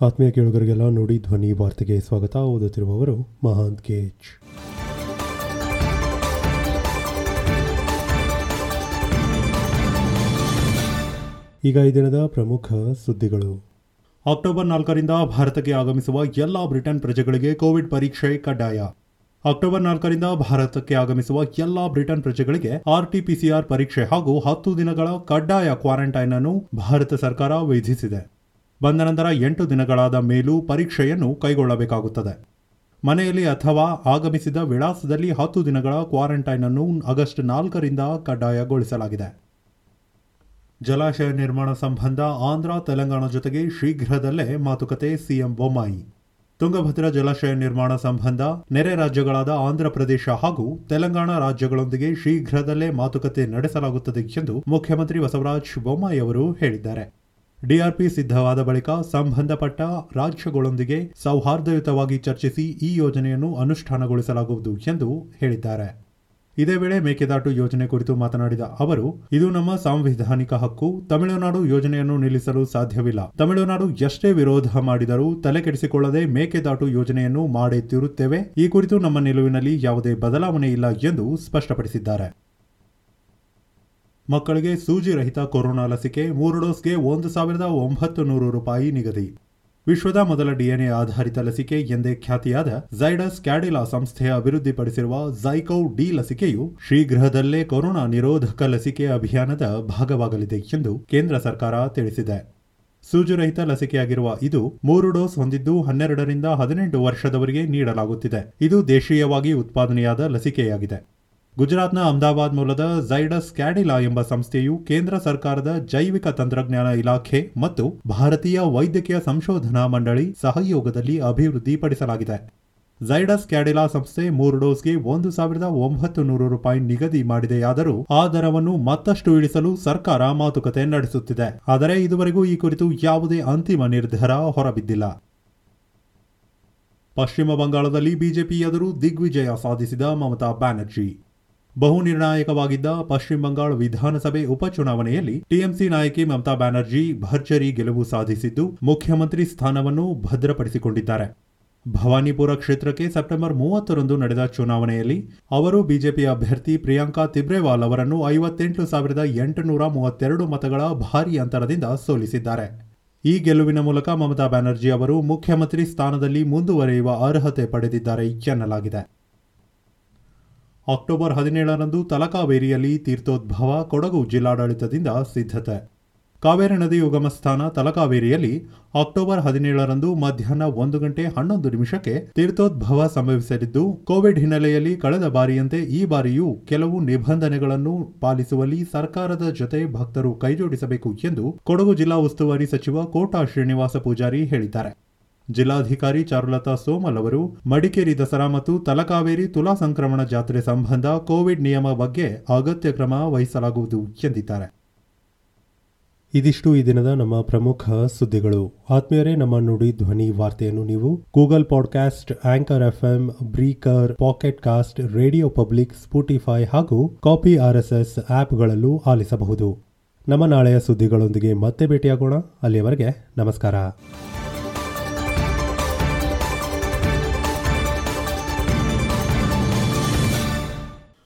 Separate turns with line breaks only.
ಆತ್ಮೀಯ ಕೇಳುಗರಿಗೆಲ್ಲ ನೋಡಿ ಧ್ವನಿ ವಾರ್ತೆಗೆ ಸ್ವಾಗತ. ಓದುತ್ತಿರುವವರು ಮಹಾಂತ್ ಕೇಜ್ ಈಗ ಈ ದಿನದ ಪ್ರಮುಖ ಸುದ್ದಿಗಳು. ಅಕ್ಟೋಬರ್ ನಾಲ್ಕರಿಂದ ಭಾರತಕ್ಕೆ ಆಗಮಿಸುವ ಎಲ್ಲ ಬ್ರಿಟನ್ ಪ್ರಜೆಗಳಿಗೆ ಕೋವಿಡ್ ಪರೀಕ್ಷೆ ಕಡ್ಡಾಯ. ಅಕ್ಟೋಬರ್ ನಾಲ್ಕರಿಂದ ಭಾರತಕ್ಕೆ ಆಗಮಿಸುವ ಎಲ್ಲ ಬ್ರಿಟನ್ ಪ್ರಜೆಗಳಿಗೆ ಆರ್ಟಿಪಿಸಿಆರ್ ಪರೀಕ್ಷೆ ಹಾಗೂ ಹತ್ತು ದಿನಗಳ ಕಡ್ಡಾಯ ಕ್ವಾರಂಟೈನ್ ಅನ್ನು ಭಾರತ ಸರ್ಕಾರ ವಿಧಿಸಿದೆ. ಬಂದ ನಂತರ ಎಂಟು ದಿನಗಳಾದ ಮೇಲೂ ಪರೀಕ್ಷೆಯನ್ನು ಕೈಗೊಳ್ಳಬೇಕಾಗುತ್ತದೆ. ಮನೆಯಲ್ಲಿ ಅಥವಾ ಆಗಮಿಸಿದ ವಿಳಾಸದಲ್ಲಿ ಹತ್ತು ದಿನಗಳ ಕ್ವಾರಂಟೈನ್ ಅನ್ನು ಆಗಸ್ಟ್ ನಾಲ್ಕರಿಂದ ಕಡ್ಡಾಯಗೊಳಿಸಲಾಗಿದೆ. ಜಲಾಶಯ ನಿರ್ಮಾಣ ಸಂಬಂಧ ಆಂಧ್ರ ತೆಲಂಗಾಣ ಜೊತೆಗೆ ಶೀಘ್ರದಲ್ಲೇ ಮಾತುಕತೆ ಸಿಎಂ ಬೊಮ್ಮಾಯಿ. ತುಂಗಭದ್ರಾ ಜಲಾಶಯ ನಿರ್ಮಾಣ ಸಂಬಂಧ ನೆರೆ ರಾಜ್ಯಗಳಾದ ಆಂಧ್ರ ಪ್ರದೇಶ ಹಾಗೂ ತೆಲಂಗಾಣ ರಾಜ್ಯಗಳೊಂದಿಗೆ ಶೀಘ್ರದಲ್ಲೇ ಮಾತುಕತೆ ನಡೆಸಲಾಗುತ್ತದೆ ಎಂದು ಮುಖ್ಯಮಂತ್ರಿ ಬಸವರಾಜ ಬೊಮ್ಮಾಯಿ ಅವರು ಹೇಳಿದ್ದಾರೆ. ಡಿಆರ್ಪಿ ಸಿದ್ಧವಾದ ಬಳಿಕ ಸಂಬಂಧಪಟ್ಟ ರಾಜ್ಯಗಳೊಂದಿಗೆ ಸೌಹಾರ್ದಯುತವಾಗಿ ಚರ್ಚಿಸಿ ಈ ಯೋಜನೆಯನ್ನು ಅನುಷ್ಠಾನಗೊಳಿಸಲಾಗುವುದು ಎಂದು ಹೇಳಿದ್ದಾರೆ. ಇದೇ ವೇಳೆ ಮೇಕೆದಾಟು ಯೋಜನೆ ಕುರಿತು ಮಾತನಾಡಿದ ಅವರು, ಇದು ನಮ್ಮ ಸಾಂವಿಧಾನಿಕ ಹಕ್ಕು. ತಮಿಳುನಾಡು ಯೋಜನೆಯನ್ನು ನಿಲ್ಲಿಸಲು ಸಾಧ್ಯವಿಲ್ಲ. ತಮಿಳುನಾಡು ಎಷ್ಟೇ ವಿರೋಧ ಮಾಡಿದರೂ ತಲೆಕೆಡಿಸಿಕೊಳ್ಳದೆ ಮೇಕೆದಾಟು ಯೋಜನೆಯನ್ನು ಮಾಡೇ ತಿರುತ್ತೇವೆ. ಈ ಕುರಿತು ನಮ್ಮ ನಿಲುವಿನಲ್ಲಿ ಯಾವುದೇ ಬದಲಾವಣೆ ಇಲ್ಲ ಎಂದು ಸ್ಪಷ್ಟಪಡಿಸಿದ್ದಾರೆ. ಮಕ್ಕಳಿಗೆ ಸೂಜಿ ರಹಿತ ಕೊರೋನಾ ಲಸಿಕೆ, ಮೂರು ಡೋಸ್ಗೆ ಒಂದು ಸಾವಿರದ ಒಂಬತ್ತು ನೂರು ರೂಪಾಯಿ ನಿಗದಿ. ವಿಶ್ವದ ಮೊದಲ ಡಿಎನ್ಎ ಆಧಾರಿತ ಲಸಿಕೆ ಎಂದೇ ಖ್ಯಾತಿಯಾದ ಝೈಡಸ್ ಕ್ಯಾಡಿಲಾ ಸಂಸ್ಥೆ ಅಭಿವೃದ್ಧಿಪಡಿಸಿರುವ ಝೈಕೌ ಡಿ ಲಸಿಕೆಯು ಶೀಘ್ರದಲ್ಲೇ ಕೊರೋನಾ ನಿರೋಧಕ ಲಸಿಕೆ ಅಭಿಯಾನದ ಭಾಗವಾಗಲಿದೆ ಎಂದು ಕೇಂದ್ರ ಸರ್ಕಾರ ತಿಳಿಸಿದೆ. ಸೂಜುರಹಿತ ಲಸಿಕೆಯಾಗಿರುವ ಇದು ಮೂರು ಡೋಸ್ ಹೊಂದಿದ್ದು ಹನ್ನೆರಡರಿಂದ ಹದಿನೆಂಟು ವರ್ಷದವರಿಗೆ ನೀಡಲಾಗುತ್ತಿದೆ. ಇದು ದೇಶೀಯವಾಗಿ ಉತ್ಪಾದನೆಯಾದ ಲಸಿಕೆಯಾಗಿದೆ. ಗುಜರಾತ್ನ ಅಹಮದಾಬಾದ್ ಮೂಲದ ಝೈಡಸ್ ಕ್ಯಾಡಿಲಾ ಎಂಬ ಸಂಸ್ಥೆಯು ಕೇಂದ್ರ ಸರ್ಕಾರದ ಜೈವಿಕ ತಂತ್ರಜ್ಞಾನ ಇಲಾಖೆ ಮತ್ತು ಭಾರತೀಯ ವೈದ್ಯಕೀಯ ಸಂಶೋಧನಾ ಮಂಡಳಿ ಸಹಯೋಗದಲ್ಲಿ ಅಭಿವೃದ್ಧಿಪಡಿಸಲಾಗಿದೆ. ಝೈಡಸ್ ಕ್ಯಾಡಿಲಾ ಸಂಸ್ಥೆ ಮೂರು ಡೋಸ್ಗೆ ಒಂದು ಸಾವಿರದ ಒಂಬತ್ತು ನೂರು ರೂಪಾಯಿ ನಿಗದಿ ಮಾಡಿದೆಯಾದರೂ ಆ ದರವನ್ನು ಮತ್ತಷ್ಟು ಇಳಿಸಲು ಸರ್ಕಾರ ಮಾತುಕತೆ ನಡೆಸುತ್ತಿದೆ. ಆದರೆ ಇದುವರೆಗೂ ಈ ಕುರಿತು ಯಾವುದೇ ಅಂತಿಮ ನಿರ್ಧಾರ ಹೊರಬಿದ್ದಿಲ್ಲ. ಪಶ್ಚಿಮ ಬಂಗಾಳದಲ್ಲಿ ಬಿಜೆಪಿ ಎದುರು ದಿಗ್ವಿಜಯ ಸಾಧಿಸಿದ ಮಮತಾ ಬ್ಯಾನರ್ಜಿ. ಬಹು ನಿರ್ಣಾಯಕವಾಗಿದ್ದ ಪಶ್ಚಿಮ ಬಂಗಾಳ ವಿಧಾನಸಭೆ ಉಪಚುನಾವಣೆಯಲ್ಲಿ ಟಿಎಂಸಿ ನಾಯಕಿ ಮಮತಾ ಬ್ಯಾನರ್ಜಿ ಭರ್ಜರಿ ಗೆಲುವು ಸಾಧಿಸಿದ್ದು ಮುಖ್ಯಮಂತ್ರಿ ಸ್ಥಾನವನ್ನು ಭದ್ರಪಡಿಸಿಕೊಂಡಿದ್ದಾರೆ. ಭವಾನಿಪುರ ಕ್ಷೇತ್ರಕ್ಕೆ ಸೆಪ್ಟೆಂಬರ್ ಮೂವತ್ತರಂದು ನಡೆದ ಚುನಾವಣೆಯಲ್ಲಿ ಅವರು ಬಿಜೆಪಿ ಅಭ್ಯರ್ಥಿ ಪ್ರಿಯಾಂಕಾ ತಿಬ್ರೇವಾಲ್ ಅವರನ್ನು ಐವತ್ತೆಂಟು ಸಾವಿರದ ಎಂಟುನೂರ ಮೂವತ್ತೆರಡು ಮತಗಳ ಭಾರೀ ಅಂತರದಿಂದ ಸೋಲಿಸಿದ್ದಾರೆ. ಈ ಗೆಲುವಿನ ಮೂಲಕ ಮಮತಾ ಬ್ಯಾನರ್ಜಿ ಅವರು ಮುಖ್ಯಮಂತ್ರಿ ಸ್ಥಾನದಲ್ಲಿ ಮುಂದುವರೆಯುವ ಅರ್ಹತೆ ಪಡೆದಿದ್ದಾರೆ ಎನ್ನಲಾಗಿದೆ. ಅಕ್ಟೋಬರ್ ಹದಿನೇಳರಂದು ತಲಕಾವೇರಿಯಲ್ಲಿ ತೀರ್ಥೋದ್ಭವ ಕೊಡಗು ಜಿಲ್ಲಾಡಳಿತದಿಂದ ಸಿದ್ಧತೆ. ಕಾವೇರಿ ನದಿ ಉಗಮ ಸ್ಥಾನ ತಲಕಾವೇರಿಯಲ್ಲಿ ಅಕ್ಟೋಬರ್ ಹದಿನೇಳರಂದು ಮಧ್ಯಾಹ್ನ ಒಂದು ಗಂಟೆ ಹನ್ನೊಂದು ನಿಮಿಷಕ್ಕೆ ತೀರ್ಥೋದ್ಭವ ಸಂಭವಿಸಲಿದ್ದು, ಕೋವಿಡ್ ಹಿನ್ನೆಲೆಯಲ್ಲಿ ಕಳೆದ ಬಾರಿಯಂತೆ ಈ ಬಾರಿಯೂ ಕೆಲವು ನಿಬಂಧನೆಗಳನ್ನು ಪಾಲಿಸುವಲ್ಲಿ ಸರ್ಕಾರದ ಜೊತೆ ಭಕ್ತರು ಕೈಜೋಡಿಸಬೇಕು ಎಂದು ಕೊಡಗು ಜಿಲ್ಲಾ ಉಸ್ತುವಾರಿ ಸಚಿವ ಕೋಟಾ ಶ್ರೀನಿವಾಸ ಪೂಜಾರಿ ಹೇಳಿದ್ದಾರೆ. ಜಿಲ್ಲಾಧಿಕಾರಿ ಚಾರುಲತಾ ಸೋಮಲ್ ಅವರು, ಮಡಿಕೇರಿ ದಸರಾ ಮತ್ತು ತಲಕಾವೇರಿ ತುಲಾ ಸಂಕ್ರಮಣ ಜಾತ್ರೆ ಸಂಬಂಧ ಕೋವಿಡ್ ನಿಯಮ ಬಗ್ಗೆ ಅಗತ್ಯ ಕ್ರಮ ವಹಿಸಲಾಗುವುದು ಎಂದಿದ್ದಾರೆ. ಇದಿಷ್ಟು ಈ ದಿನದ ನಮ್ಮ ಪ್ರಮುಖ ಸುದ್ದಿಗಳು. ಆತ್ಮೀಯರೇ, ನಮ್ಮ ನುಡಿ ಧ್ವನಿ ವಾರ್ತೆಯನ್ನು ನೀವು Google Podcast, Anchor FM, Breaker, Pocket Cast, Radio Public, Spotify ಹಾಗೂ ಕಾಪಿ ಆರ್ಎಸ್ಎಸ್ ಆಪ್ಗಳಲ್ಲೂ ಆಲಿಸಬಹುದು. ನಮ್ಮ ನಾಳೆಯ ಸುದ್ದಿಗಳೊಂದಿಗೆ ಮತ್ತೆ ಭೇಟಿಯಾಗೋಣ. ಅಲ್ಲಿಯವರೆಗೆ ನಮಸ್ಕಾರ.